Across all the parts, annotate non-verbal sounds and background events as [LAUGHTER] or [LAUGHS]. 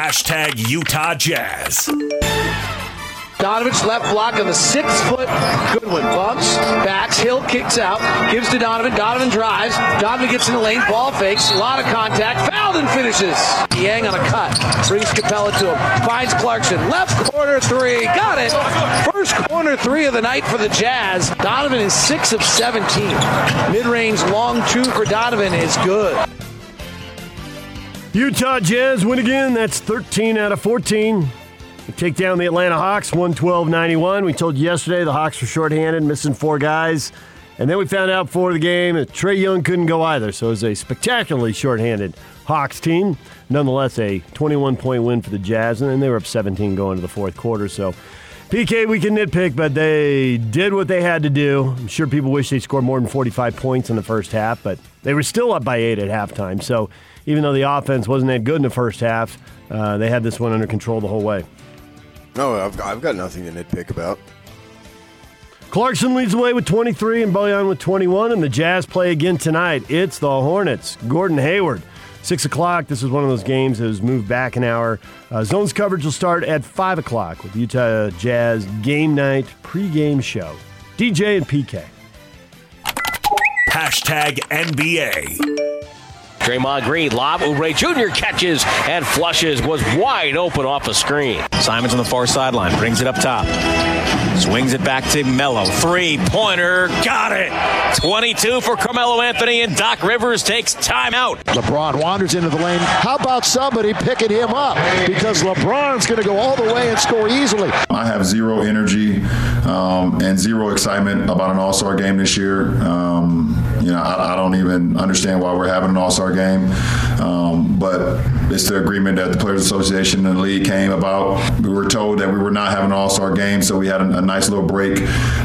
Hashtag Utah Jazz. Donovich left block on the six foot Goodwin. Bumps, backs, Hill kicks out, gives to Donovan. Donovan drives. Donovan gets in the lane, ball fakes, a lot of contact, fouled and finishes. Yang on a cut, brings Capela to him, finds Clarkson. Left corner three, got it. First corner three of the night for the Jazz. Donovan is six of 17. Mid range long two for Donovan is good. Utah Jazz win again. That's 13 out of 14. They take down the Atlanta Hawks 112 91. We told you yesterday the Hawks were shorthanded, missing four guys. And then we found out before the game that Trae Young couldn't go either. So it was a spectacularly shorthanded Hawks team. Nonetheless, a 21 point win for the Jazz. And then they were up 17 going to the fourth quarter. So PK, we can nitpick, but they did what they had to do. I'm sure people wish they scored more than 45 points in the first half, but they were still up by eight at halftime. So even though the offense wasn't that good in the first half, uh, they had this one under control the whole way. No, I've, I've got nothing to nitpick about. Clarkson leads the way with 23 and Bojan with 21, and the Jazz play again tonight. It's the Hornets. Gordon Hayward. 6 o'clock. This is one of those games that was moved back an hour. Uh, zones coverage will start at 5 o'clock with Utah Jazz game night pregame show. DJ and PK. Hashtag NBA. Draymond Green, lob, Oubre Jr. catches and flushes, was wide open off a screen. Simons on the far sideline, brings it up top. Swings it back to Melo. Three pointer, got it. 22 for Carmelo Anthony, and Doc Rivers takes timeout. LeBron wanders into the lane. How about somebody picking him up? Because LeBron's going to go all the way and score easily. I have zero energy um, and zero excitement about an All Star game this year. Um, you know, I, I, don't even understand why we're having an All Star game. Um, but it's the agreement that the Players Association and the league came about. We were told that we were not having an All Star game, so we had a, a nice little break.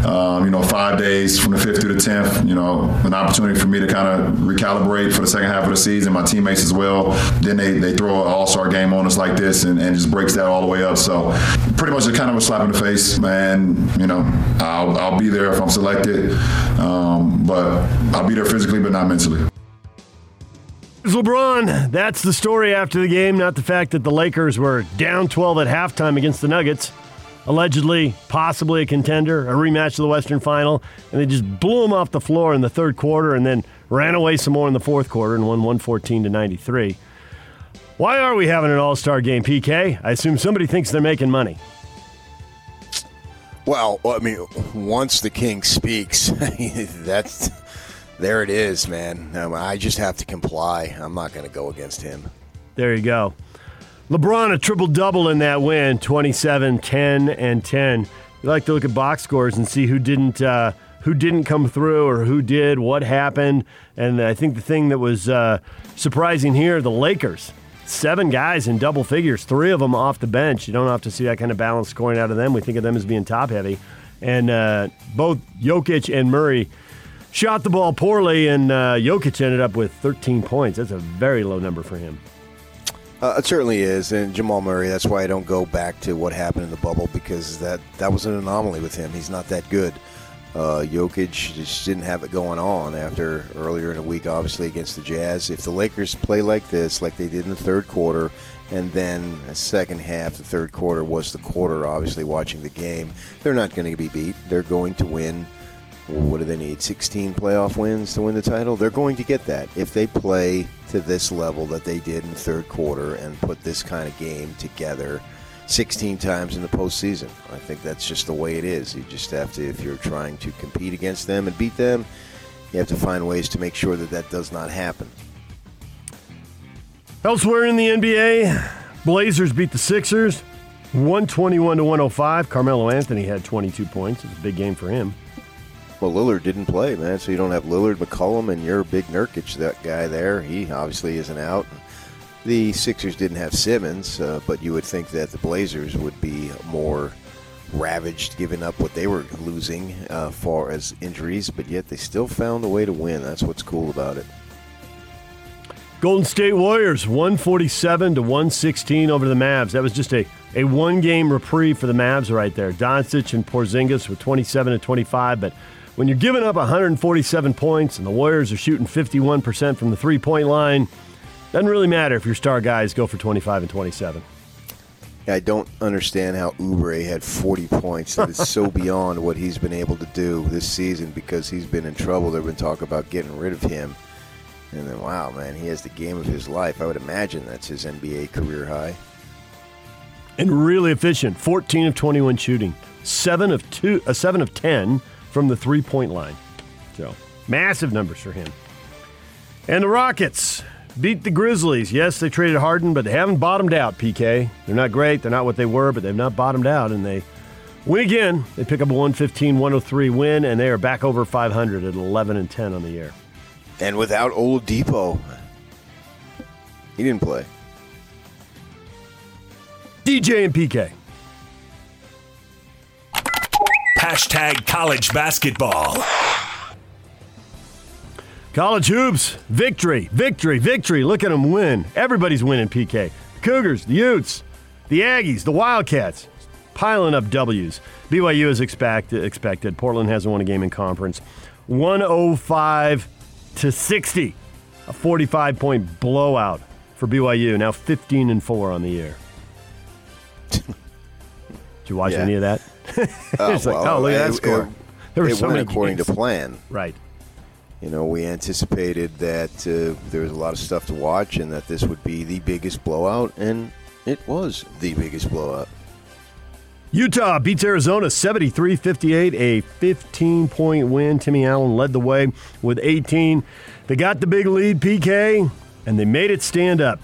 Um, you know, five days from the fifth to the tenth. You know, an opportunity for me to kind of recalibrate for the second half of the season. My teammates as well. Then they, they throw an All Star game on us like this and, and just breaks that all the way up. So pretty much it's kind of a slap in the face, man. You know, I'll, I'll be there if I'm selected, um, but I'll be there physically, but not mentally. LeBron. That's the story after the game, not the fact that the Lakers were down 12 at halftime against the Nuggets. Allegedly, possibly a contender, a rematch of the Western Final, and they just blew them off the floor in the third quarter and then ran away some more in the fourth quarter and won 114 to 93. Why are we having an all star game, PK? I assume somebody thinks they're making money. Well, I mean, once the king speaks, [LAUGHS] that's there it is, man. Um, I just have to comply. I'm not going to go against him. There you go. LeBron a triple double in that win 27, 10, and 10. You like to look at box scores and see who didn't. Uh, who didn't come through or who did, what happened. And I think the thing that was uh, surprising here, the Lakers. Seven guys in double figures, three of them off the bench. You don't have to see that kind of balance scoring out of them. We think of them as being top heavy. And uh, both Jokic and Murray shot the ball poorly, and uh, Jokic ended up with 13 points. That's a very low number for him. Uh, it certainly is, and Jamal Murray. That's why I don't go back to what happened in the bubble because that that was an anomaly with him. He's not that good. Uh, Jokic just didn't have it going on after earlier in the week, obviously against the Jazz. If the Lakers play like this, like they did in the third quarter, and then the second half, the third quarter was the quarter. Obviously, watching the game, they're not going to be beat. They're going to win what do they need? 16 playoff wins to win the title? They're going to get that if they play to this level that they did in the third quarter and put this kind of game together 16 times in the postseason. I think that's just the way it is. You just have to, if you're trying to compete against them and beat them, you have to find ways to make sure that that does not happen. Elsewhere in the NBA, Blazers beat the Sixers 121 to 105. Carmelo Anthony had 22 points. It's a big game for him. Well, Lillard didn't play, man. So you don't have Lillard, McCollum, and your big Nurkic, that guy there. He obviously isn't out. The Sixers didn't have Simmons, uh, but you would think that the Blazers would be more ravaged, giving up what they were losing uh, far as injuries, but yet they still found a way to win. That's what's cool about it. Golden State Warriors 147 to 116 over the Mavs. That was just a, a one game reprieve for the Mavs right there. Doncic and Porzingis with 27 and 25, but when you're giving up 147 points and the Warriors are shooting 51% from the three point line, doesn't really matter if your star guys go for 25 and 27. I don't understand how Oubre had 40 points. That is so [LAUGHS] beyond what he's been able to do this season because he's been in trouble. They've been talking about getting rid of him. And then, wow, man, he has the game of his life. I would imagine that's his NBA career high. And really efficient. 14 of 21 shooting. 7 of 2 uh, 7 of 10 from the three-point line. So, massive numbers for him. And the Rockets beat the Grizzlies. Yes, they traded Harden, but they haven't bottomed out, PK. They're not great. They're not what they were, but they've not bottomed out. And they win again. They pick up a 115 103 win, and they are back over 500 at 11 and 10 on the year. And without Oladipo, he didn't play. DJ and PK. Hashtag college basketball. College hoops, victory, victory, victory. Look at them win. Everybody's winning, PK. The Cougars, the Utes, the Aggies, the Wildcats, piling up W's. BYU is expect, expected. Portland hasn't won a game in conference. 105 to 60. A 45 point blowout for BYU. Now 15 and 4 on the year. [LAUGHS] Did you watch Yeah. any of that? [LAUGHS] Oh, It's like, well, oh, look at that score. it- There were it so went many according games. to plan. Right. You know, we anticipated that uh, there was a lot of stuff to watch and that this would be the biggest blowout, and it was the biggest blowout. Utah beats Arizona 73 58, a 15 point win. Timmy Allen led the way with 18. They got the big lead, PK, and they made it stand up.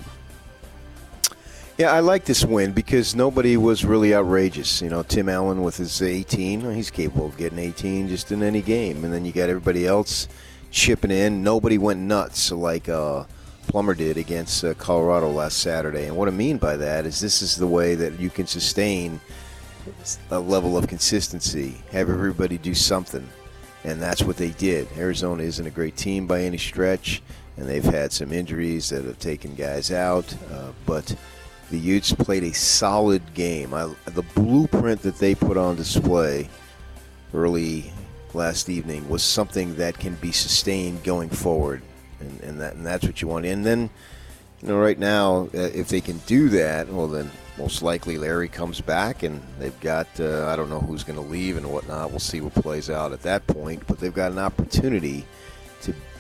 Yeah, I like this win because nobody was really outrageous. You know, Tim Allen with his 18, he's capable of getting 18 just in any game. And then you got everybody else chipping in. Nobody went nuts like uh, Plummer did against uh, Colorado last Saturday. And what I mean by that is this is the way that you can sustain a level of consistency, have everybody do something. And that's what they did. Arizona isn't a great team by any stretch, and they've had some injuries that have taken guys out. Uh, but the Utes played a solid game. I, the blueprint that they put on display early last evening was something that can be sustained going forward, and, and that and that's what you want. And then, you know, right now, uh, if they can do that, well, then most likely Larry comes back, and they've got uh, I don't know who's going to leave and whatnot. We'll see what plays out at that point, but they've got an opportunity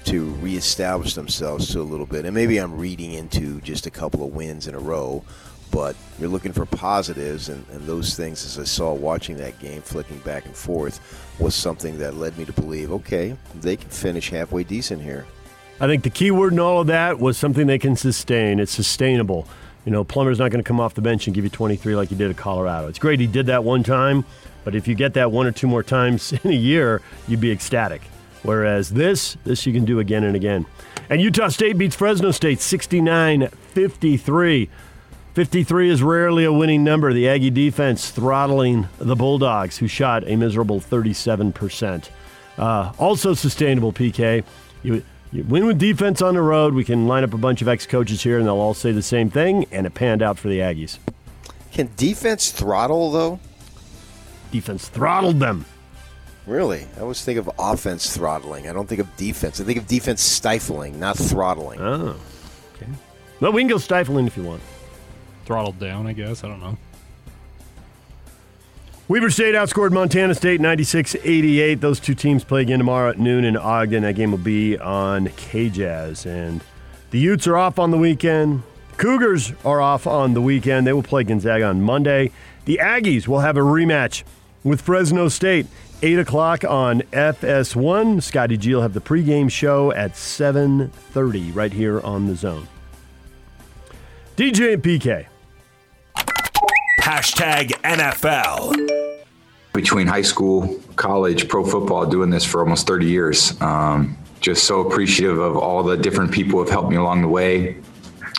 to reestablish themselves to a little bit. And maybe I'm reading into just a couple of wins in a row, but you're looking for positives, and, and those things, as I saw watching that game, flicking back and forth, was something that led me to believe, okay, they can finish halfway decent here. I think the key word in all of that was something they can sustain. It's sustainable. You know, Plummer's not going to come off the bench and give you 23 like he did at Colorado. It's great he did that one time, but if you get that one or two more times [LAUGHS] in a year, you'd be ecstatic. Whereas this, this you can do again and again. And Utah State beats Fresno State 69 53. 53 is rarely a winning number. The Aggie defense throttling the Bulldogs, who shot a miserable 37%. Uh, also sustainable, PK. You, you win with defense on the road. We can line up a bunch of ex coaches here, and they'll all say the same thing, and it panned out for the Aggies. Can defense throttle, though? Defense throttled them. Really? I always think of offense throttling. I don't think of defense. I think of defense stifling, not throttling. Oh, okay. Well, we can go stifling if you want. Throttled down, I guess. I don't know. Weber State outscored Montana State 96 88. Those two teams play again tomorrow at noon in Ogden. That game will be on KJazz. And the Utes are off on the weekend. Cougars are off on the weekend. They will play Gonzaga on Monday. The Aggies will have a rematch with Fresno State. 8 o'clock on FS1. Scotty G will have the pregame show at 7.30 right here on the zone. DJ and PK. Hashtag NFL. between high school, college, pro football, doing this for almost 30 years. Um, just so appreciative of all the different people who have helped me along the way.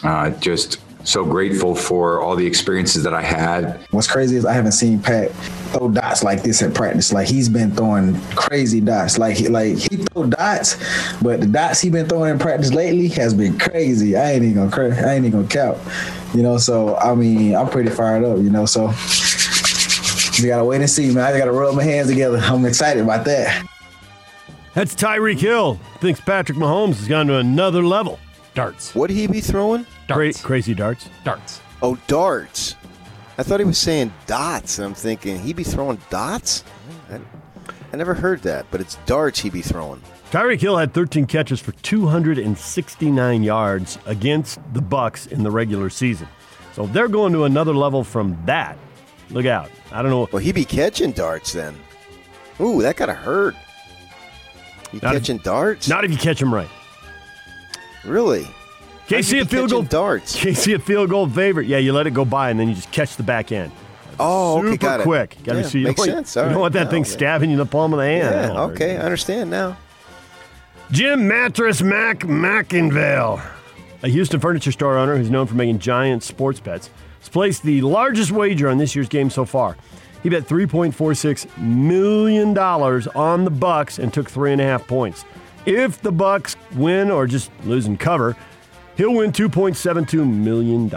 Uh, just so grateful for all the experiences that I had. What's crazy is I haven't seen Pat throw dots like this at practice. Like he's been throwing crazy dots. Like he like he throw dots, but the dots he been throwing in practice lately has been crazy. I ain't even gonna cra- I ain't even gonna count. You know, so I mean I'm pretty fired up. You know, so we gotta wait and see, man. I gotta rub my hands together. I'm excited about that. That's Tyreek Hill. Thinks Patrick Mahomes has gone to another level. Darts. Would he be throwing? Cra- Darts. crazy darts. Darts. Oh, darts. I thought he was saying dots, and I'm thinking he'd be throwing dots. I, I never heard that, but it's darts he'd be throwing. Tyreek Hill had 13 catches for 269 yards against the Bucks in the regular season. So they're going to another level from that. Look out. I don't know. Well, he'd be catching darts then. Ooh, that gotta hurt. You Not if- catching darts? Not if you catch them right. Really. You a field goal darts? Casey a field goal favorite. Yeah, you let it go by and then you just catch the back end. Oh, okay, Super got it. quick. Got to Yeah, see you makes don't, sense. You All don't right. want that No, thing stabbing you in the palm of the hand. Yeah, okay, I understand now. Jim Mattress Mac McIngvale, a Houston furniture store owner who's known for making giant sports bets, has placed the largest wager on this year's game so far. He bet $3.46 million on the Bucks and took three and a half points. If the Bucks win or just lose and cover, he'll win $2.72 million.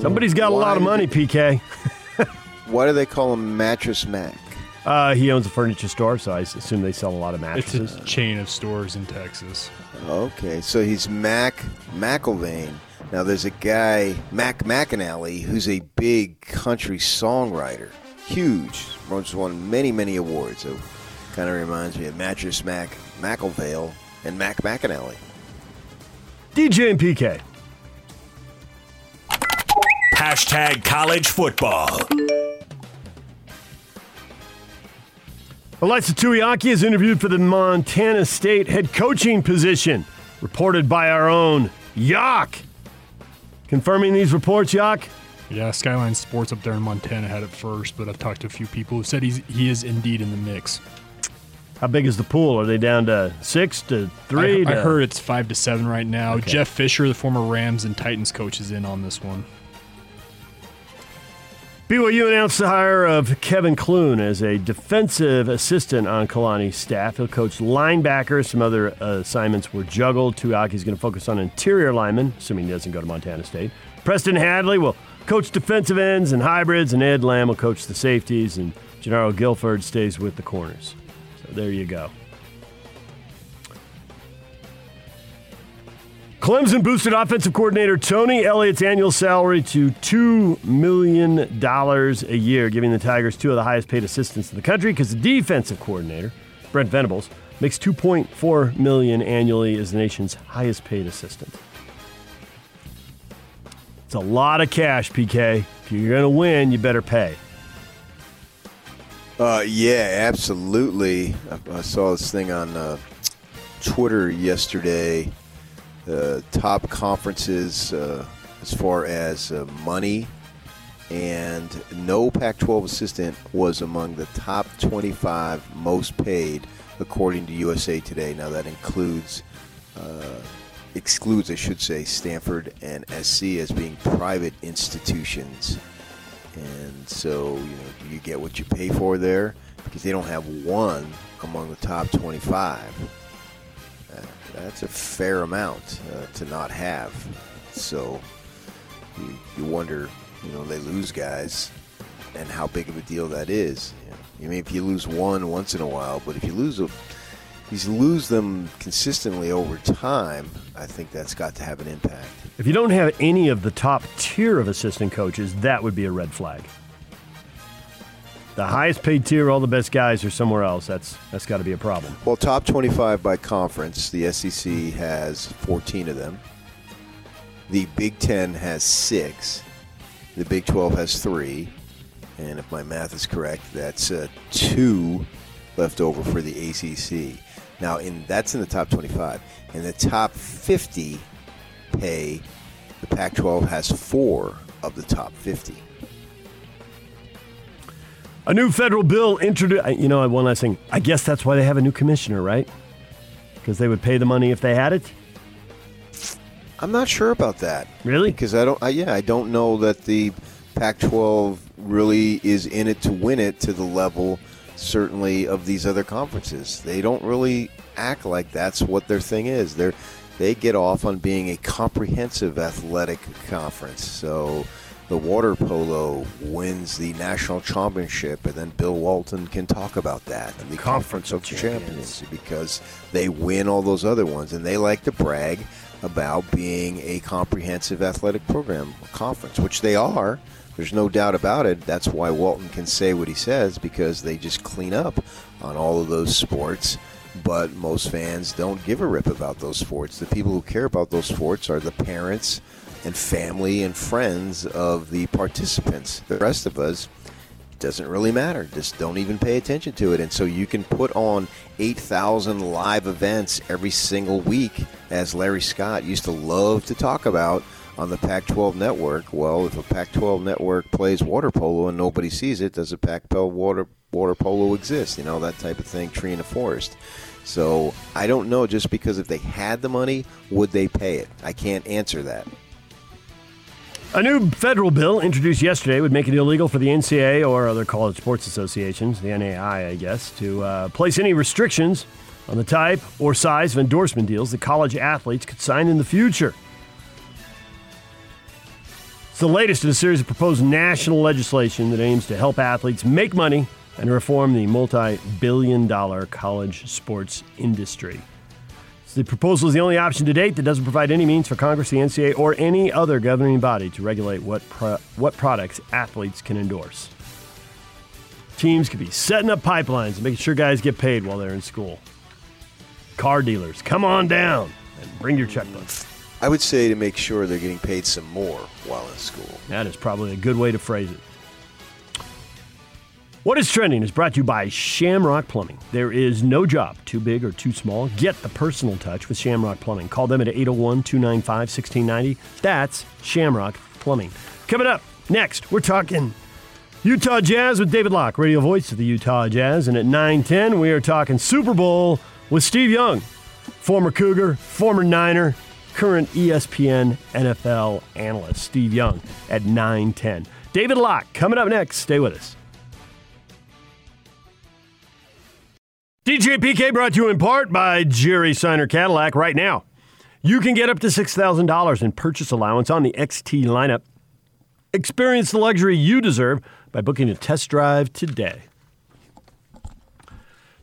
Somebody's got a lot of Why money, PK. [LAUGHS] Why do they call him Mattress Mac? Uh, he owns a furniture store, so I assume they sell a lot of mattresses. It's mattresses. a chain of stores in Texas. Okay, so he's Mac McElvain. Now there's a guy, Mac McAnally, who's a big country songwriter. Huge. Just won many, many awards. So kind of reminds me of Mattress Mac McElvale and Mac McAnally. DJ and PK. Hashtag college football. Ilaisa Tuiaki is interviewed for the Montana State head coaching position, reported by our own Yak. Confirming these reports, Yak? Yeah, Skyline Sports up there in Montana had it first, but I've talked to a few people who said he's he is indeed in the mix. How big is the pool? Are they down to six to three? I, I to- heard it's five to seven right now. Okay. Jeff Fisher, the former Rams and Titans coach, is in on this one. BYU announced the hire of Kevin Clune as a defensive assistant on Kalani's staff. He'll coach linebackers. Some other uh, assignments were juggled. Tuiaki's going to focus on interior linemen, assuming he doesn't go to Montana State. Preston Hadley will coach defensive ends and hybrids, and Ed Lamb will coach the safeties, and Jernaro Gilford stays with the corners. So there you go. Clemson boosted offensive coordinator Tony Elliott's annual salary to $2 million a year, giving the Tigers two of the highest paid assistants in the country because the defensive coordinator, Brent Venables, makes 2.4 million annually as the nation's highest paid assistant. It's a lot of cash, PK. If you're going to win, you better pay. Uh, yeah, absolutely. I, I saw this thing on uh, Twitter yesterday. Uh, top conferences uh, as far as uh, money, and no Pac-12 assistant was among the top 25 most paid, according to USA Today. Now that includes, uh, excludes, I should say, Stanford and SC as being private institutions. And so, you know, do you get what you pay for there? Because they don't have one among the top 25. Uh, that's a fair amount uh, to not have. So you, you wonder, you know, they lose guys and how big of a deal that is. You know, I mean, if you lose one once in a while, but if you lose a, if you lose them consistently over time, I think that's got to have an impact. If you don't have any of the top tier of assistant coaches, that would be a red flag. The highest paid tier, all the best guys are somewhere else. That's that's got to be a problem. Well, top 25 by conference, the SEC has 14 of them. The Big Ten has six. The Big 12 has three. And if my math is correct, that's uh, two left over for the ACC. Now, in that's in the top 25. In the top 50 pay, the Pac 12 has four of the top 50. A new federal bill introduced. Uh, you know, one last thing. I guess that's why they have a new commissioner, right? Because they would pay the money if they had it. I'm not sure about that. Really? Because I don't. I, yeah, I don't know that the Pac-12 really is in it to win it to the level, certainly, of these other conferences. They don't really act like that's what their thing is. They're they get off on being a comprehensive athletic conference. So the water polo wins the national championship, and then Bill Walton can talk about that. and The, conference, of champions. because they win all those other ones, and they like to brag about being a comprehensive athletic program, conference, which they are. There's no doubt about it. That's why Walton can say what he says because they just clean up on all of those sports. But most fans don't give a rip about those sports. The people who care about those sports are the parents and family and friends of the participants. The rest of us doesn't really matter. Just don't even pay attention to it. And so you can put on 8,000 live events every single week, as Larry Scott used to love to talk about on the Pac 12 network. Well, if a Pac 12 network plays water polo and nobody sees it, does a Pac 12 water, water polo exist? You know, that type of thing, tree in a forest. So I don't know just because if they had the money, would they pay it? I can't answer that. A new federal bill introduced yesterday would make it illegal for the NCAA or other college sports associations, the NAI, I guess, to uh, place any restrictions on the type or size of endorsement deals that college athletes could sign in the future. It's the latest in a series of proposed national legislation that aims to help athletes make money and reform the multi billion dollar college sports industry. The proposal is the only option to date that doesn't provide any means for Congress, the NCAA, or any other governing body to regulate what, pro- what products athletes can endorse. Teams could be setting up pipelines and making sure guys get paid while they're in school. Car dealers, come on down and bring your checkbooks. I would say to make sure they're getting paid some more while in school. That is probably a good way to phrase it. What is trending is brought to you by Shamrock Plumbing. There is no job too big or too small. Get the personal touch with Shamrock Plumbing. Call them at 801 295 1690. That's Shamrock Plumbing. Coming up next, we're talking Utah Jazz with David Locke, radio voice of the Utah Jazz. And at 910, we are talking Super Bowl with Steve Young, former Cougar, former Niner, current ESPN NFL analyst. Steve Young at 910. David Locke coming up next. Stay with us. DJ PK brought to you in part by Jerry Seiner Cadillac right now. You can get up to $6,000 in purchase allowance on the XT lineup. Experience the luxury you deserve by booking a test drive today.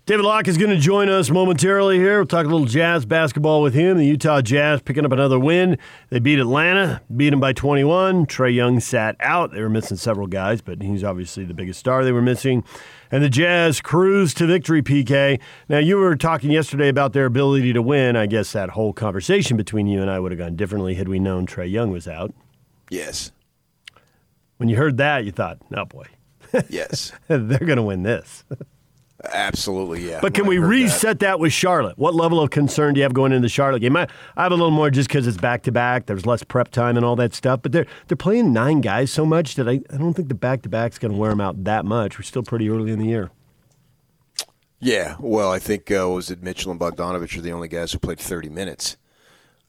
David Locke is going to join us momentarily here. We'll talk a little Jazz basketball with him. The Utah Jazz picking up another win. They beat Atlanta, beat them by 21. Trae Young sat out. They were missing several guys, but he's obviously the biggest star they were missing. And the Jazz cruise to victory, PK. Now, you were talking yesterday about their ability to win. I guess that whole conversation between you and I would have gone differently had we known Trae Young was out. Yes. When you heard that, you thought, oh boy, [LAUGHS] Yes. they're going to win this. [LAUGHS] Absolutely, yeah. But can we heard that- reset that. with Charlotte? What level of concern do you have going into the Charlotte game? I, I have a little more just because it's back to back. There's less prep time and all that stuff. But they're they're playing nine guys so much that I, I don't think the back to back's going to wear them out that much. We're still pretty early in the year. Yeah, well, I think uh, was it Mitchell and Bogdanovich are the only guys who played 30 minutes.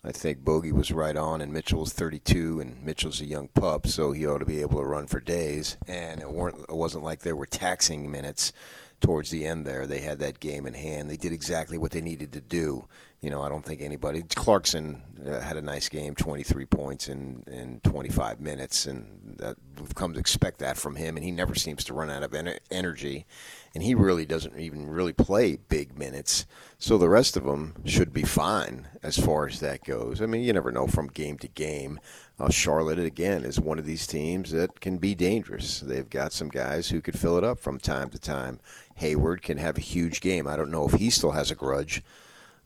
I think Bogey was right on, and Mitchell was 32, and Mitchell's a young pup, so he ought to be able to run for days. And it weren't it wasn't like they were taxing minutes towards the end there. They had that game in hand. They did exactly what they needed to do. You know, I don't think anybody. Clarkson uh, had a nice game, 23 points in, in 25 minutes, and that, we've come to expect that from him. And he never seems to run out of ener- energy, and he really doesn't even really play big minutes. So the rest of them should be fine as far as that goes. I mean, you never know from game to game. Uh, Charlotte again is one of these teams that can be dangerous. They've got some guys who could fill it up from time to time. Hayward can have a huge game. I don't know if he still has a grudge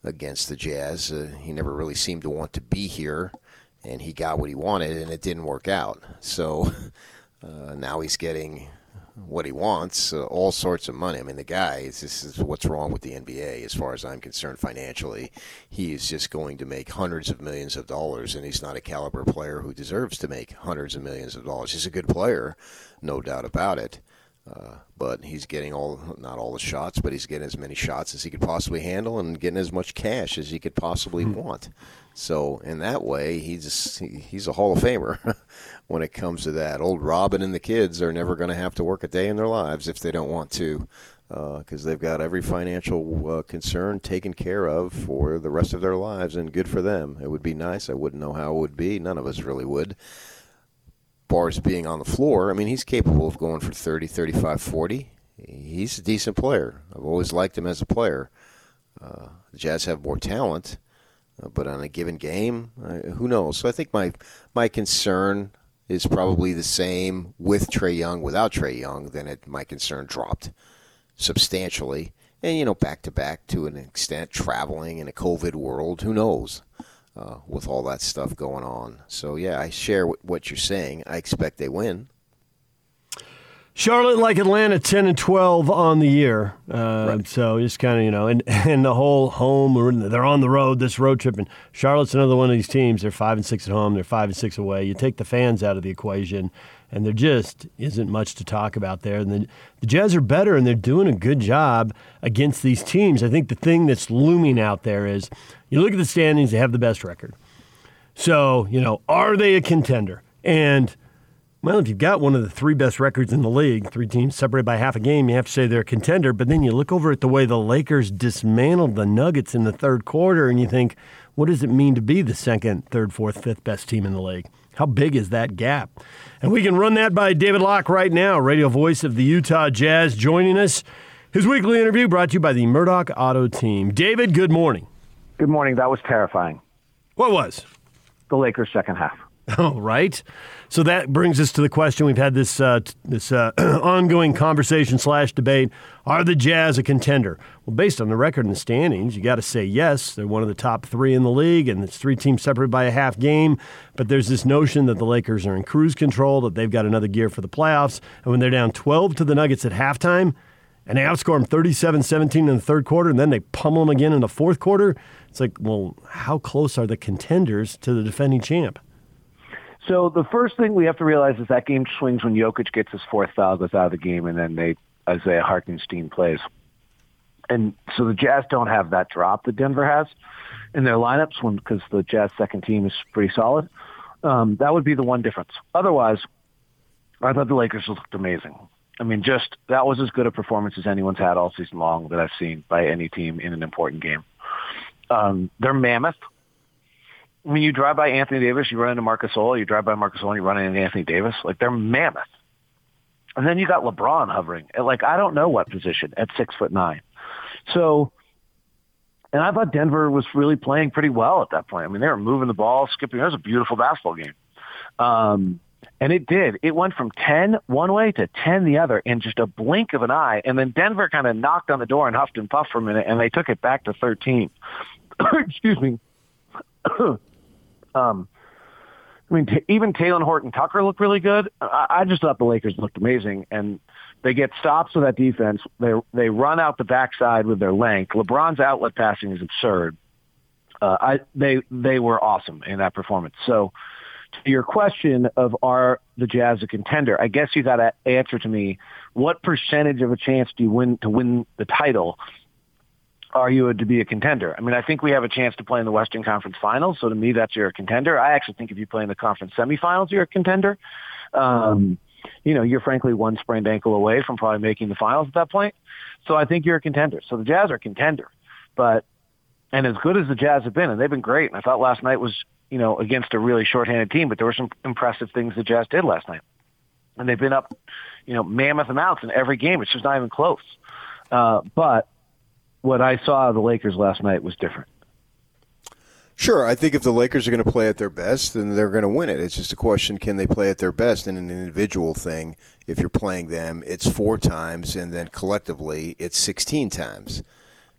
against the Jazz. Uh, he never really seemed to want to be here, and he got what he wanted, and it didn't work out. So [LAUGHS] uh, now he's getting what he wants, uh, all sorts of money. I mean, the guy, is, this is what's wrong with the NBA as far as I'm concerned financially. He is just going to make hundreds of millions of dollars, and he's not a caliber player who deserves to make hundreds of millions of dollars. He's a good player, no doubt about it. Uh, but he's getting all not all the shots, but he's getting as many shots as he could possibly handle and getting as much cash as he could possibly want. So in that way, he's he, he's a Hall of Famer [LAUGHS] when it comes to that. Old Robin and the kids are never going to have to work a day in their lives if they don't want to, because they've got every financial uh, concern taken care of for the rest of their lives, and good for them. It would be nice. I wouldn't know how it would be. None of us really would bars being on the floor, I mean, he's capable of going for 30, 35, 40. He's a decent player. I've always liked him as a player. Uh, the Jazz have more talent, Uh, but on a given game, uh, who knows? So I think my my concern is probably the same with Trae Young, without Trae Young, then it, my concern dropped substantially. And, you know, back to back to an extent, traveling in a COVID world, who knows uh, with all that stuff going on. So, yeah, I share what you're saying. I expect they win. Charlotte, like Atlanta, ten and twelve on the year. Uh, right. So just kind of you know, and [LAUGHS] and the whole home, they're on the road this road trip, and Charlotte's another one of these teams. They're five and six at home. They're five and six away. You take the fans out of the equation, and there just isn't much to talk about there. And the, the Jazz are better, and they're doing a good job against these teams. I think the thing that's looming out there is you look at the standings; they have the best record. So you know, are they a contender? And well, if you've got one of the three best records in the league, three teams separated by half a game, you have to say they're a contender. But then you look over at the way the Lakers dismantled the Nuggets in the third quarter, and you think, what does it mean to be the second, third, fourth, fifth best team in the league? How big is that gap? And we can run that by David Locke right now, radio voice of the Utah Jazz, joining us. His weekly interview brought to you by the Murdoch Auto Team. David, good morning. Good morning. That was terrifying. What was? The Lakers' second half. [LAUGHS] Oh, right. So that brings us to the question we've had this uh, this uh, [CLEARS THROAT] ongoing conversation slash debate: Are the Jazz a contender? Well, based on the record and the standings, you got to say yes. They're one of the top three in the league, and it's three teams separated by a half game. But there's this notion that the Lakers are in cruise control, that they've got another gear for the playoffs, and when they're down 12 to the Nuggets at halftime, and they outscore them 37-17 in the third quarter, and then they pummel them again in the fourth quarter. It's like, well, how close are the contenders to the defending champ? So the first thing we have to realize is that game swings when Jokic gets his fourth foul, goes out of the game, and then they Isaiah Hartenstein plays. And so the Jazz don't have that drop that Denver has in their lineups because the Jazz second team is pretty solid. Um, that would be the one difference. Otherwise, I thought the Lakers looked amazing. I mean, just that was as good a performance as anyone's had all season long that I've seen by any team in an important game. Um, they're mammoth when you drive by Anthony Davis, you run into Marcus Gasol. You drive by Marcus Gasol, you run into Anthony Davis. Like they're mammoth. And then you got LeBron hovering at like I don't know what position at six foot nine. So, and I thought Denver was really playing pretty well at that point. I mean, they were moving the ball, skipping. It was a beautiful basketball game. Um, and it did. It went from 10 one way to 10 the other in just a blink of an eye. And then Denver kind of knocked on the door and huffed and puffed for a minute, and they took it back to 13. [COUGHS] Excuse me. [COUGHS] Um, I mean, t- even Talen Horton Tucker looked really good. I-, I just thought the Lakers looked amazing, and they get stops with that defense. They they run out the backside with their length. LeBron's outlet passing is absurd. Uh, I they they were awesome in that performance. So, to your question of are the Jazz a contender, I guess you got to answer to me: what percentage of a chance do you win to win the title? Are you to be a contender? I mean, I think we have a chance to play in the Western Conference Finals. So to me, that's you're a contender. I actually think if you play in the conference semifinals, you're a contender. Um, you know, you're frankly one sprained ankle away from probably making the finals at that point. So I think you're a contender. So the Jazz are a contender, but and as good as the Jazz have been, and they've been great. And I thought last night was, you know, against a really shorthanded team, but there were some impressive things the Jazz did last night, and they've been up, you know, mammoth amounts in every game. It's just not even close. Uh, but what I saw of the Lakers last night was different. Sure, I think if the Lakers are going to play at their best, then they're going to win it. It's just a question: can they play at their best in an individual thing? If you're playing them, it's four times, and then collectively, it's sixteen times.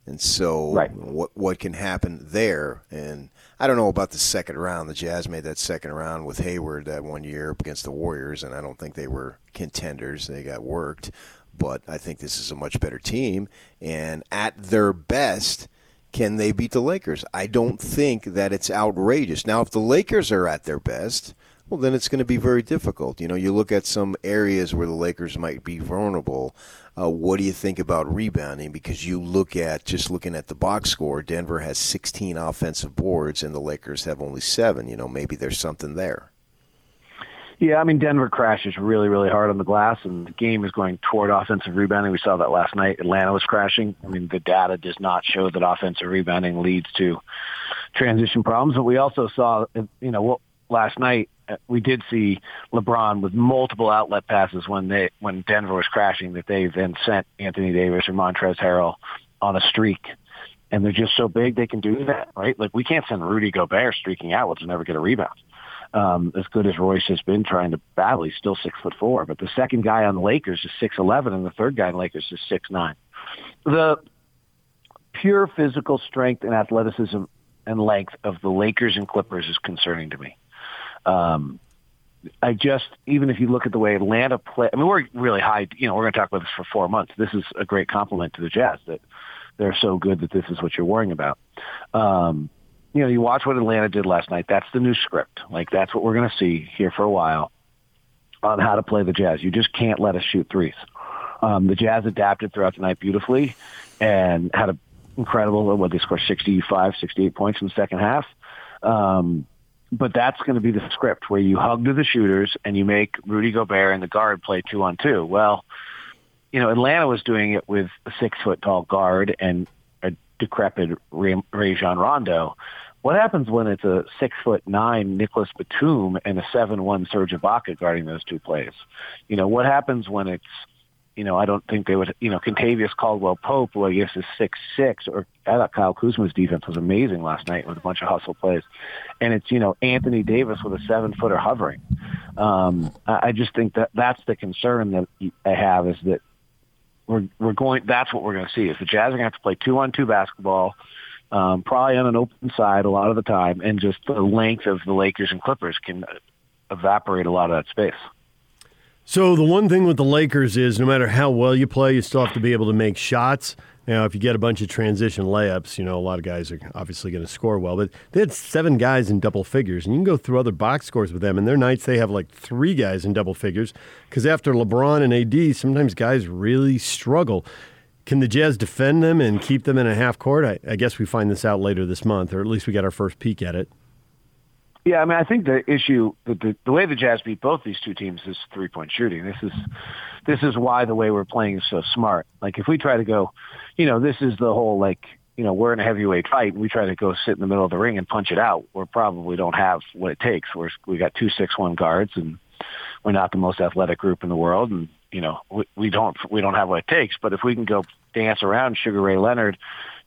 And so, right. what what can happen there? And I don't know about the second round. The Jazz made that second round with Hayward that one year against the Warriors, and I don't think they were contenders. They got worked but I think this is a much better team. And at their best, can they beat the Lakers? I don't think that it's outrageous. Now, if the Lakers are at their best, well, then it's going to be very difficult. You know, you look at some areas where the Lakers might be vulnerable. Uh, what do you think about rebounding? Because you look at just looking at the box score, Denver has 16 offensive boards and the Lakers have only seven. You know, maybe there's something there. Yeah, I mean Denver crashes really, really hard on the glass, and the game is going toward offensive rebounding. We saw that last night. Atlanta was crashing. I mean, the data does not show that offensive rebounding leads to transition problems, but we also saw, you know, last night uh, we did see LeBron with multiple outlet passes when they when Denver was crashing that they then sent Anthony Davis or Montrezl Harrell on a streak and they're just so big they can do that, right? Like we can't send Rudy Gobert streaking out, which will never get a rebound. Um, as good as Royce has been trying to battle, he's still six foot four. But the second guy on the Lakers is six eleven, and the third guy on the Lakers is six nine. The pure physical strength and athleticism and length of the Lakers and Clippers is concerning to me. Um, I just, even if you look at the way Atlanta play, I mean, we're really high, you know, we're going to talk about this for four months. This is a great compliment to the Jazz that they're so good that this is what you're worrying about. Um, you know, you watch what Atlanta did last night. That's the new script. Like, that's what we're going to see here for a while on how to play the Jazz. You just can't let us shoot threes. Um, the Jazz adapted throughout the night beautifully and had an incredible, what they scored 65, 68 points in the second half. Um, but that's going to be the script where you hug to the shooters and you make Rudy Gobert and the guard play two on two. Well, you know, Atlanta was doing it with a six foot tall guard and decrepit Rajon Rondo. What happens when it's a six foot nine Nicolas Batum and a seven one Serge Ibaka guarding those two plays? You know, what happens when it's you know, I don't think they would, you know, Kentavious Caldwell Pope, who I guess is six six, or I thought Kyle Kuzma's defense was amazing last night with a bunch of hustle plays, and it's you know Anthony Davis with a seven footer hovering. Um, I just think that that's the concern that I have is that we're we're going. That's what we're going to see is the Jazz are going to have to play two on two basketball. Um, probably on an open side a lot of the time, and just the length of the Lakers and Clippers can evaporate a lot of that space. So the one thing with the Lakers is no matter how well you play, you still have to be able to make shots. Now, if you get a bunch of transition layups, you know, a lot of guys are obviously going to score well. But they had seven guys in double figures, and you can go through other box scores with them. And their nights, they have like three guys in double figures because after LeBron and AD, sometimes guys really struggle. Can the Jazz defend them and keep them in a half court? I, I guess we find this out later this month, or at least we got our first peek at it. Yeah, I mean, I think the issue, the, the, way the Jazz beat both these two teams is three point shooting. This is, this is why the way we're playing is so smart. Like if we try to go, you know, this is the whole like, you know, we're in a heavyweight fight and we try to go sit in the middle of the ring and punch it out. We probably don't have what it takes. We're we got two six one guards and we're not the most athletic group in the world, and you know, we, we don't we don't have what it takes. But if we can go dance around Sugar Ray Leonard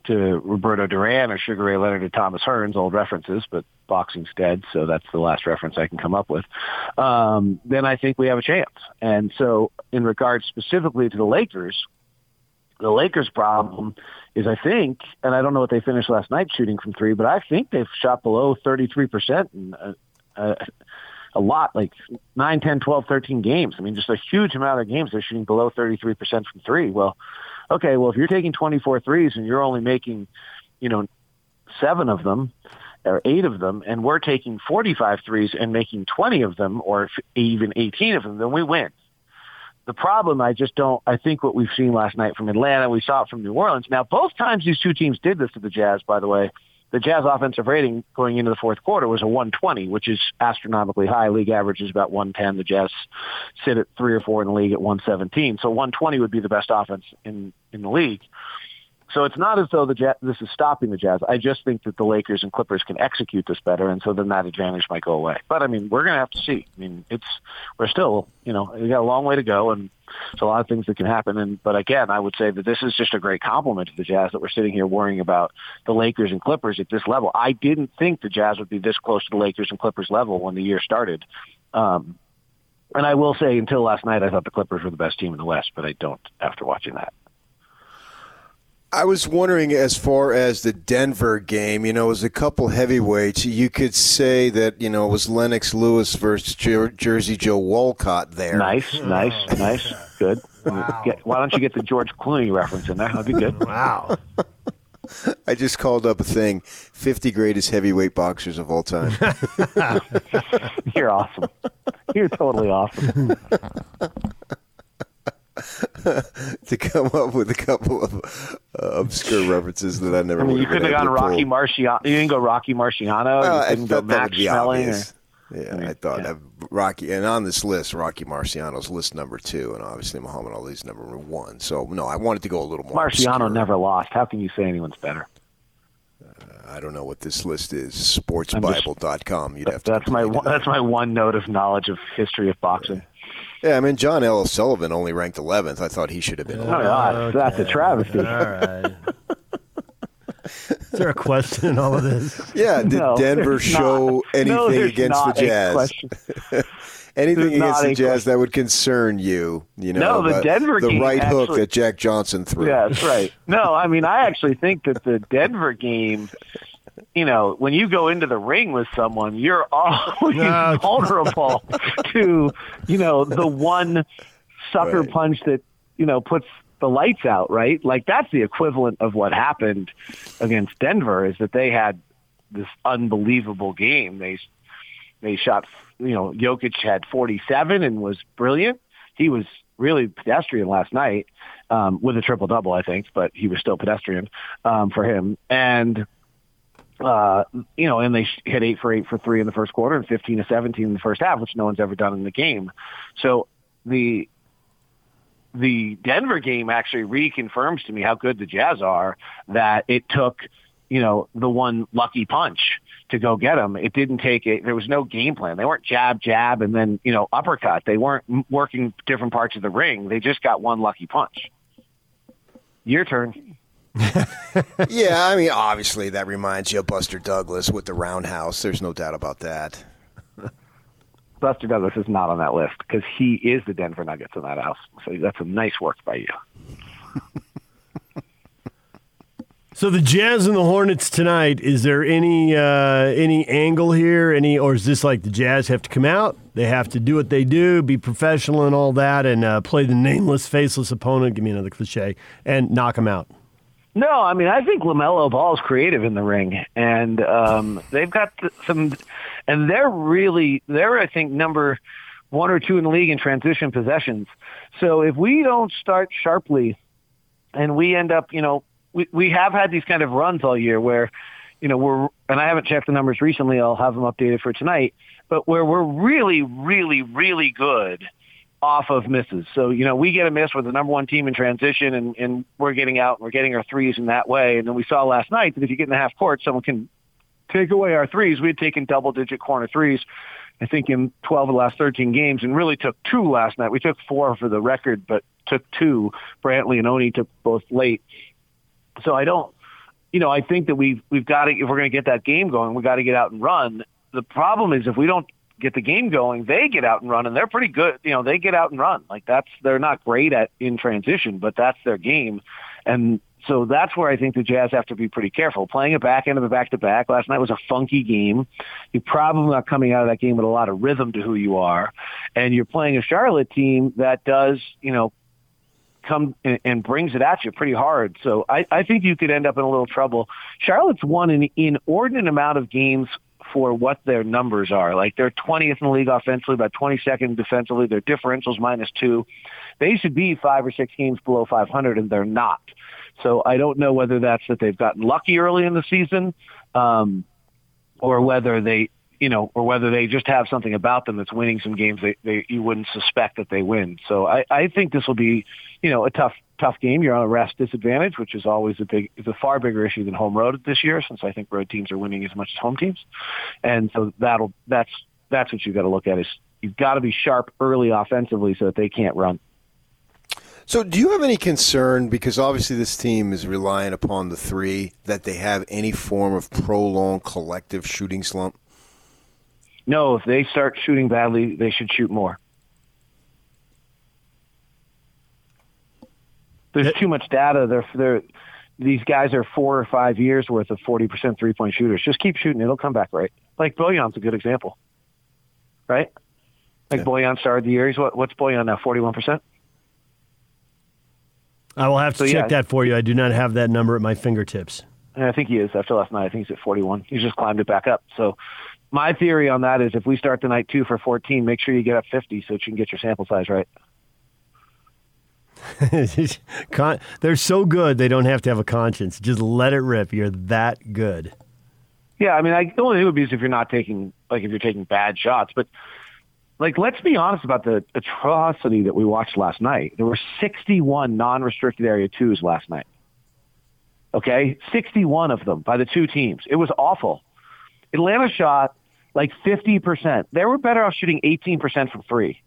to Roberto Duran or Sugar Ray Leonard to Thomas Hearns, old references, but boxing's dead, so that's the last reference I can come up with. Um, then I think we have a chance. And so, in regards specifically to the Lakers, the Lakers' problem is I think, and I don't know what they finished last night shooting from three, but I think they've shot below 33% in a, a, a lot, like 9, 10, 12, 13 games. I mean, just a huge amount of games they're shooting below 33% from three. Well, okay, well, if you're taking 24 threes and you're only making, you know, seven of them or eight of them, and we're taking 45 threes and making 20 of them or even 18 of them, then we win. The problem, I just don't, I think what we've seen last night from Atlanta, we saw it from New Orleans. Now, both times these two teams did this to the Jazz, by the way, the Jazz offensive rating going into the fourth quarter was a 120, which is astronomically high. League average is about 110. The Jazz sit at three or four in the league at 117. So 120 would be the best offense in in the league. So it's not as though the Jazz, this is stopping the Jazz. I just think that the Lakers and Clippers can execute this better, and so then that advantage might go away. But I mean, we're going to have to see. I mean, it's we're still, you know, we got a long way to go, and there's a lot of things that can happen. And but again, I would say that this is just a great compliment to the Jazz that we're sitting here worrying about the Lakers and Clippers at this level. I didn't think the Jazz would be this close to the Lakers and Clippers level when the year started. Um, and I will say, until last night, I thought the Clippers were the best team in the West, but I don't after watching that. I was wondering, as far as the Denver game, you know, it was a couple heavyweights. You could say that, you know, it was Lennox Lewis versus Jer- Jersey Joe Walcott there. Nice, hmm. nice, nice. Good. Wow. Get, why don't you get the George Clooney reference in there? That'd be good. Wow. [LAUGHS] I just called up a thing 50 greatest heavyweight boxers of all time. [LAUGHS] [LAUGHS] You're awesome. You're totally awesome. [LAUGHS] to come up with a couple of uh, obscure references that I never. I mean, you couldn't have gone Rocky Marciano. You didn't go Rocky Marciano. Uh, you couldn't go Max Schmeling. Or, yeah, I, mean, I thought yeah. Rocky, and on this list, Rocky Marciano's list number two, and obviously Muhammad Ali's number one. So no, I wanted to go a little more. Marciano obscure. never lost. How can you say anyone's better? Uh, I don't know what this list is. Sportsbible.com. You'd have to. That's my that's my one note of knowledge of history of boxing. Yeah. Yeah, I mean, John L. Sullivan only ranked 11th. I thought he should have been. Oh, yeah, okay. that's a travesty. All right. Is there a question in all of this? Yeah, did No, Denver show not. anything No, against not the Jazz? question. anything There's against the a Jazz [LAUGHS] that would concern you? You know, No, the Denver the game right hook that Jack Johnson threw. Yeah, that's right. No, I mean, I actually think that the Denver game, you know, when you go into the ring with someone, you're [LAUGHS] always No. vulnerable [LAUGHS] to, you know, the one sucker Right. punch that, you know, puts the lights out, right? Like that's the equivalent of what happened against Denver is that they had this unbelievable game. They they shot, you know, Jokic had 47 and was brilliant. He was really pedestrian last night um, with a triple double, I think, but he was still pedestrian um, for him. And uh, you know, and they hit eight for eight for three in the first quarter and 15 to 17 in the first half, which no one's ever done in the game. So the the Denver game actually reconfirms to me how good the Jazz are. That it took, you know, the one lucky punch to go get them. It didn't take it. There was no game plan. They weren't jab, jab, and then you know uppercut. They weren't working different parts of the ring. They just got one lucky punch. Your turn. [LAUGHS] yeah, I mean, obviously that reminds you of Buster Douglas with the roundhouse. There's no doubt about that. Buster Douglas is not on that list because he is the Denver Nuggets in that house. So that's a nice work by you. [LAUGHS] So the Jazz and the Hornets tonight. Is there any uh, any angle here? Any, or is this like the Jazz have to come out? They have to do what they do, be professional and all that, and uh, play the nameless, faceless opponent. Give me another cliche and knock them out. No, I mean I think Lamelo Ball is creative in the ring, and um, they've got some, and they're really they're I think number one or two in the league in transition possessions. So if we don't start sharply, and we end up, you know, we we have had these kind of runs all year where, you know, we're and I haven't checked the numbers recently. I'll have them updated for tonight, but where we're really, really, really good off of misses. So, you know, we get a miss with the number one team in transition and, and we're getting out and we're getting our threes in that way. And then we saw last night that if you get in the half court, someone can take away our threes. We had taken double digit corner threes, I think in 12 of the last 13 games and really took two last night. We took four for the record, but took two. Brantley and Oni took both late. So I don't, you know, I think that we've, we've got to, if we're going to get that game going, we've got to get out and run. The problem is if we don't get the game going, they get out and run, and they're pretty good. You know, they get out and run. Like that's they're not great at in transition, but that's their game, and so that's where I think the Jazz have to be pretty careful. Playing a back end of a back to back last night was a funky game. You're probably not coming out of that game with a lot of rhythm to who you are, and you're playing a Charlotte team that does, you know, come and, and brings it at you pretty hard. So I, I think you could end up in a little trouble. Charlotte's won an inordinate amount of games for what their numbers are. Like they're 20th in the league offensively, about 22nd defensively. Their differentials minus two. They should be five or six games below 500, and they're not. So I don't know whether that's that they've gotten lucky early in the season, um, or whether they, you know, or whether they just have something about them that's winning some games they, they you wouldn't suspect that they win. So I, I think this will be, you know, a tough tough game. You're on a rest disadvantage, which is always a big, is a far bigger issue than home road this year, since I think road teams are winning as much as home teams. And so that'll, that's, that's what you've got to look at is you've got to be sharp early offensively so that they can't run. So, do you have any concern because obviously this team is relying upon the three that they have any form of prolonged collective shooting slump? No, if they start shooting badly, they should shoot more. There's too much data. They're, they're, these guys are four or five years worth of 40% three point shooters. Just keep shooting. It'll come back right. Like Bojan's a good example, right? Like yeah. Bojan started the year. He's what, what's Bojan now? 41%? I will have to so, check yeah. that for you. I do not have that number at my fingertips. And I think he is after last night. I think he's at 41. He's just climbed it back up. So my theory on that is if we start the night two for 14, make sure you get up 50 so that you can get your sample size right. [LAUGHS] They're so good they don't have to have a conscience. Just let it rip. You're that good. Yeah, I mean, I, the only thing would be is if you're not taking like if you're taking bad shots, but like let's be honest about the atrocity that we watched last night. There were 61 non-restricted area twos last night. Okay, 61 of them by the two teams. It was awful. Atlanta shot like 50%. They were better off shooting 18% from three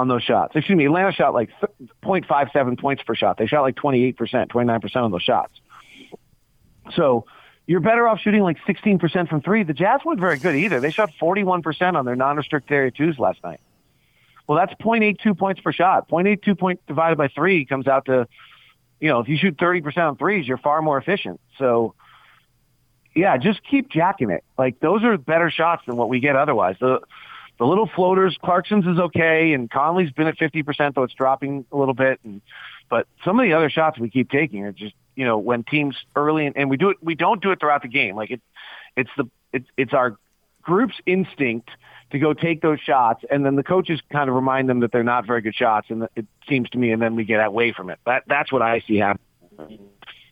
on those shots. Excuse me, Atlanta shot like 0.57 points per shot. They shot like 28%, 29% on those shots. So you're better off shooting like 16% from three. The Jazz weren't very good either. They shot 41% on their non-restricted area twos last night. Well, that's 0.82 points per shot. 0.82 point divided by three comes out to, you know, if you shoot 30% on threes, you're far more efficient. So, yeah, just keep jacking it. Like those are better shots than what we get otherwise. The the little floaters, Clarkson's is okay, and Conley's been at 50%, though it's dropping a little bit. And but some of the other shots we keep taking are just, you know, when teams early and, and we do it, we don't do it throughout the game. Like it, it's the, it's, it's our group's instinct to go take those shots, and then the coaches kind of remind them that they're not very good shots, and it seems to me, and then we get away from it. That that's what I see happen.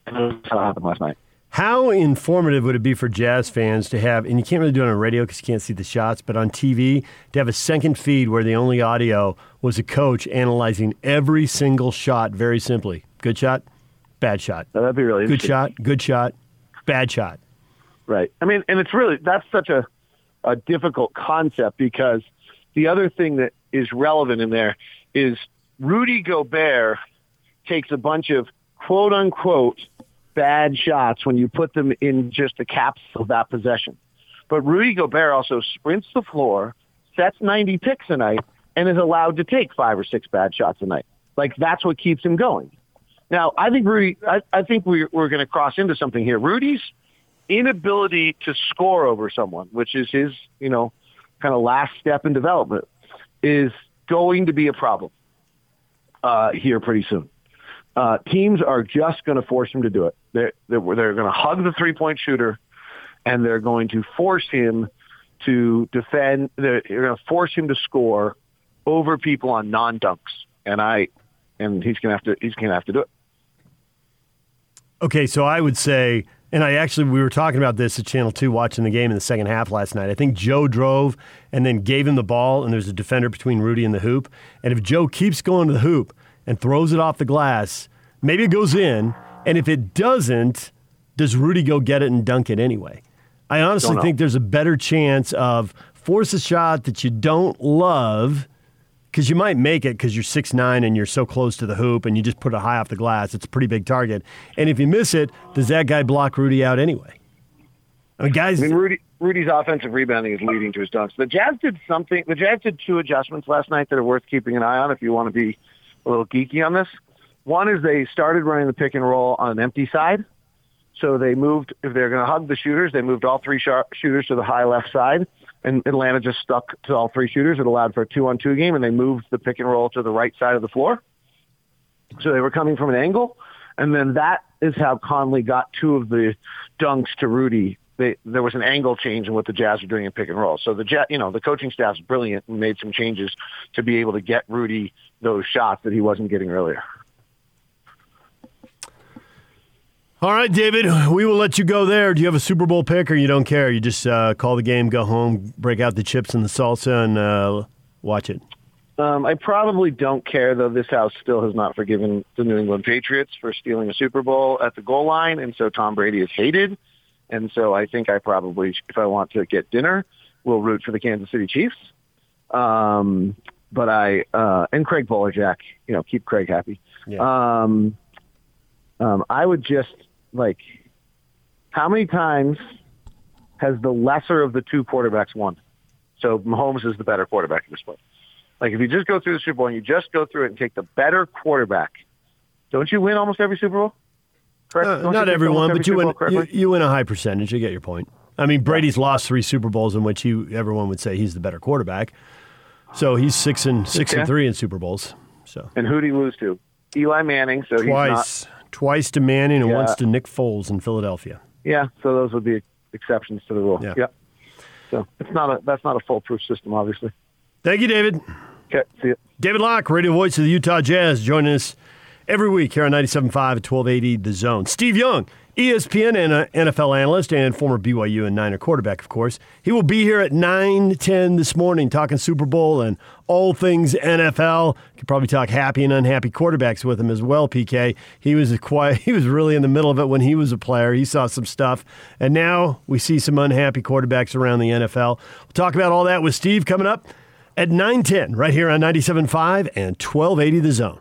And that's happened last night. How informative would it be for Jazz fans to have, and you can't really do it on radio because you can't see the shots, but on TV, to have a second feed where the only audio was a coach analyzing every single shot very simply? Good shot, bad shot. That'd be really good shot, good shot, bad shot. Right. I mean, and it's really, that's such a, a difficult concept because the other thing that is relevant in there is Rudy Gobert takes a bunch of quote unquote bad shots when you put them in just the caps of that possession. But Rudy Gobert also sprints the floor, sets 90 picks a night, and is allowed to take five or six bad shots a night. Like that's what keeps him going. Now, I think Rudy, I, I think we're, we're going to cross into something here. Rudy's inability to score over someone, which is his, you know, kind of last step in development, is going to be a problem uh, here pretty soon. Uh, teams are just going to force him to do it. They're, they're, they're going to hug the three point shooter and they're going to force him to defend. They're, they're going to force him to score over people on non dunks. And I, and he's going to have to, he's going to have to do it. Okay. So I would say, and I actually, we were talking about this at Channel 2 watching the game in the second half last night. I think Joe drove and then gave him the ball, and there's a defender between Rudy and the hoop. And if Joe keeps going to the hoop and throws it off the glass, maybe it goes in. And if it doesn't, does Rudy go get it and dunk it anyway? I honestly think there's a better chance of force a shot that you don't love because you might make it because you're six nine and you're so close to the hoop and you just put it high off the glass. It's a pretty big target. And if you miss it, does that guy block Rudy out anyway? I mean, guys. I mean, Rudy, Rudy's offensive rebounding is leading to his dunks. The Jazz did something. The Jazz did two adjustments last night that are worth keeping an eye on if you want to be a little geeky on this. One is they started running the pick and roll on an empty side. So they moved, if they're going to hug the shooters, they moved all three sharp shooters to the high left side. And Atlanta just stuck to all three shooters. It allowed for a two-on-two game, and they moved the pick and roll to the right side of the floor. So they were coming from an angle. And then that is how Conley got two of the dunks to Rudy. They, there was an angle change in what the Jazz were doing in pick and roll. So the Jazz, you know, the coaching staff's brilliant and made some changes to be able to get Rudy those shots that he wasn't getting earlier. All right, David, we will let you go there. Do you have a Super Bowl pick or you don't care? You just uh, call the game, go home, break out the chips and the salsa, and uh, watch it? Um, I probably don't care, though this house still has not forgiven the New England Patriots for stealing a Super Bowl at the goal line, and so Tom Brady is hated. And so I think I probably, if I want to get dinner, will root for the Kansas City Chiefs. Um, but I, uh, and Craig Bolerjack, you know, keep Craig happy. Yeah. Um, um, I would just like, how many times has the lesser of the two quarterbacks won? So Mahomes is the better quarterback in this point. Like if you just go through the Super Bowl and you just go through it and take the better quarterback, don't you win almost every Super Bowl? Correct? Uh, not everyone, but you win. You, you win a high percentage. You get your point. I mean, Brady's lost three Super Bowls in which he everyone would say he's the better quarterback. So he's six and six Okay. and three in Super Bowls. So And who'd he lose to? Eli Manning. So he's not. twice, twice to Manning and Yeah. once to Nick Foles in Philadelphia. Yeah. So those would be exceptions to the rule. Yeah. Yep. So it's not a that's not a foolproof system, obviously. Thank you, David. Okay. See you. David Locke, radio voice of the Utah Jazz, joining us every week here on 97.5 at 1280 The Zone. Steve Young, ESPN and uh, NFL analyst and former BYU and Niner quarterback, of course. He will be here at 9.10 this morning talking Super Bowl and all things NFL. You could probably talk happy and unhappy quarterbacks with him as well, PK. He was a quiet, [LAUGHS] he was really in the middle of it when he was a player. He saw some stuff. And now we see some unhappy quarterbacks around the NFL. We'll talk about all that with Steve coming up at 9.10 right here on 97.5 and 1280 The Zone.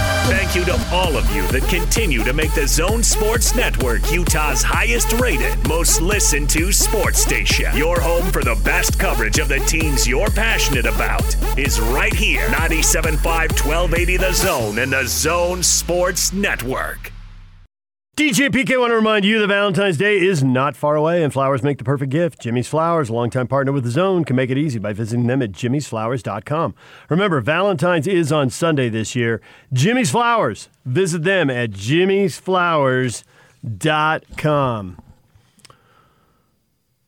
Thank you to all of you that continue to make the Zone Sports Network Utah's highest rated, most listened to sports station. Your home for the best coverage of the teams you're passionate about is right here. 97.5 1280 The Zone and the Zone Sports Network. DJ PK want to remind you that Valentine's Day is not far away and flowers make the perfect gift. Jimmy's Flowers, a longtime partner with the Zone, can make it easy by visiting them at jimmysflowers.com. Remember, Valentine's is on Sunday this year. Jimmy's Flowers, visit them at jimmysflowers.com.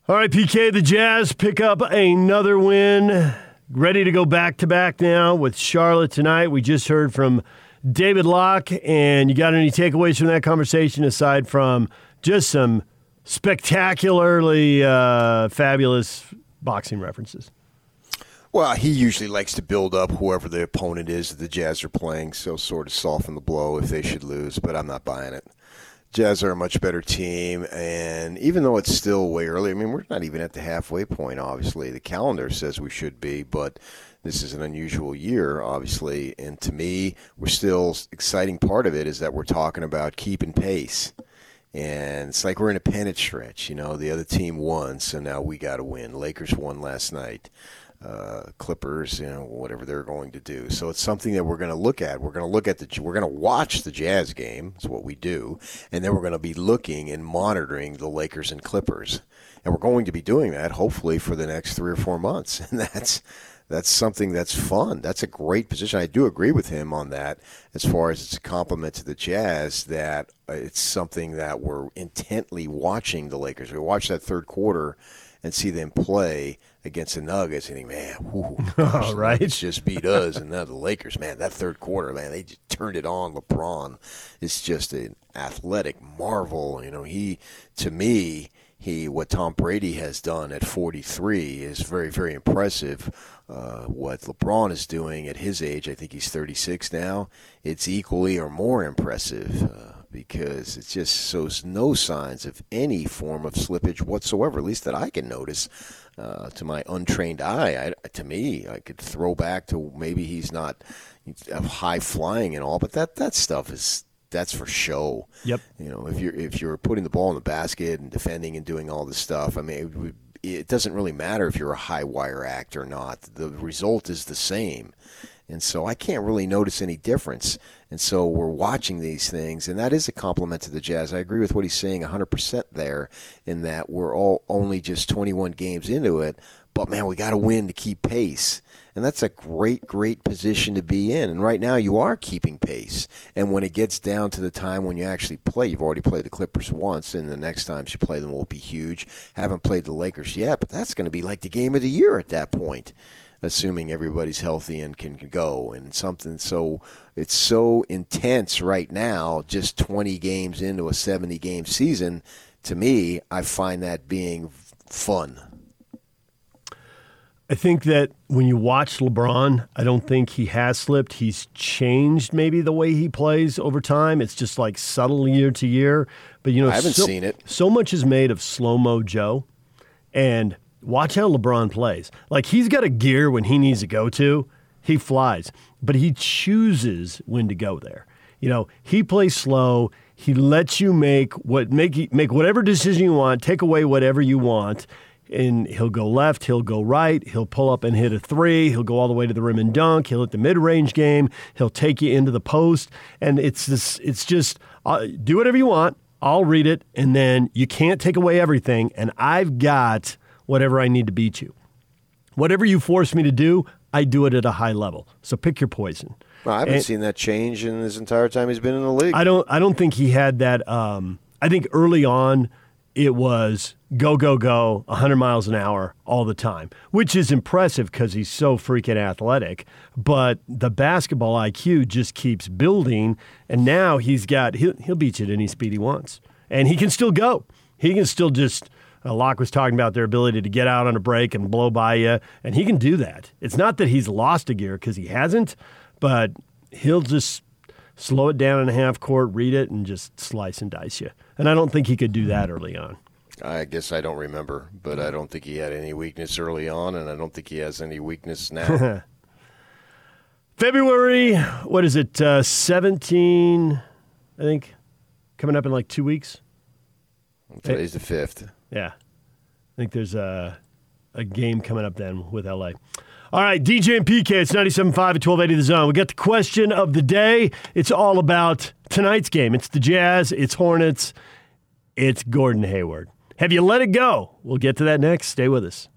All right, PK, the Jazz pick up another win. Ready to go back to back now with Charlotte tonight. We just heard from David Locke, and you got any takeaways from that conversation aside from just some spectacularly uh, fabulous boxing references? Well, he usually likes to build up whoever the opponent is that the Jazz are playing, so sort of soften the blow if they should lose, but I'm not buying it. Jazz are a much better team, and even though it's still way early, I mean, we're not even at the halfway point, obviously. The calendar says we should be, but this is an unusual year, obviously. And to me, we're still exciting part of it is that we're talking about keeping pace. And it's like we're in a pennant stretch. You know, the other team won, so now we got to win. Lakers won last night. Uh, Clippers, you know, whatever they're going to do. So it's something that we're going to look at. We're going to look at the, we're going to watch the Jazz game. That's what we do, and then we're going to be looking and monitoring the Lakers and Clippers, and we're going to be doing that hopefully for the next three or four months. [LAUGHS] And that's that's something that's fun. That's a great position. I do agree with him on that as far as it's a compliment to the Jazz that uh, it's something that we're intently watching the Lakers. We watch that third quarter and see them play against the Nuggets and think, man, whoo, [LAUGHS] gosh, right? It's just beat us. and now the Lakers, man, that third quarter, man, they just turned it on. LeBron it's just an athletic marvel. You know, he, to me, he what Tom Brady has done at 43 is very very impressive. Uh, what LeBron is doing at his age, I think he's 36 now. It's equally or more impressive uh, because it just shows no signs of any form of slippage whatsoever, at least that I can notice. Uh, to my untrained eye, I, to me, I could throw back to maybe he's not high flying and all, but that that stuff is that's for show. Yep. You know, if you're if you're putting the ball in the basket and defending and doing all this stuff, I mean, it, it doesn't really matter if you're a high wire act or not. The result is the same. And so I can't really notice any difference. And so we're watching these things, and that is a compliment to the Jazz. I agree with what he's saying 100% there, in that we're all only just 21 games into it, but man, we got to win to keep pace. And that's a great, great position to be in. And right now, you are keeping pace. And when it gets down to the time when you actually play, you've already played the Clippers once, and the next time you play them will be huge. Haven't played the Lakers yet, but that's going to be like the game of the year at that point, assuming everybody's healthy and can go. And something so it's so intense right now, just 20 games into a 70 game season. To me, I find that being fun. I think that when you watch LeBron, I don't think he has slipped. He's changed maybe the way he plays over time. It's just like subtle year to year. But you know, I haven't so, seen it. So much is made of slow mo Joe, and watch how LeBron plays. Like he's got a gear when he needs to go to, he flies, but he chooses when to go there. You know, he plays slow. He lets you make what make make whatever decision you want, take away whatever you want and he'll go left, he'll go right, he'll pull up and hit a three, he'll go all the way to the rim and dunk, he'll hit the mid-range game, he'll take you into the post, and it's this, it's just uh, do whatever you want. I'll read it, and then you can't take away everything, and I've got whatever I need to beat you. Whatever you force me to do, I do it at a high level. So pick your poison. Well, I haven't And- seen that change in his entire time he's been in the league. I don't. I don't think he had that. Um, I think early on, it was go go go 100 miles an hour all the time, which is impressive because he's so freaking athletic. But the basketball IQ just keeps building, and now he's got he'll, he'll beat you at any speed he wants, and he can still go. He can still just. Uh, Locke was talking about their ability to get out on a break and blow by you, and he can do that. It's not that he's lost a gear because he hasn't, but he'll just slow it down in a half court, read it, and just slice and dice you. And I don't think he could do that early on. I guess I don't remember, but I don't think he had any weakness early on, and I don't think he has any weakness now. [LAUGHS] February, what is it? Uh, 17, I think, coming up in like two weeks. Today's the fifth. Yeah. I think there's a, a game coming up then with LA. All right, DJ and PK, it's 97.5 at 1280 The Zone. We got the question of the day. It's all about tonight's game. It's the Jazz, it's Hornets, it's Gordon Hayward. Have you let it go? We'll get to that next. Stay with us.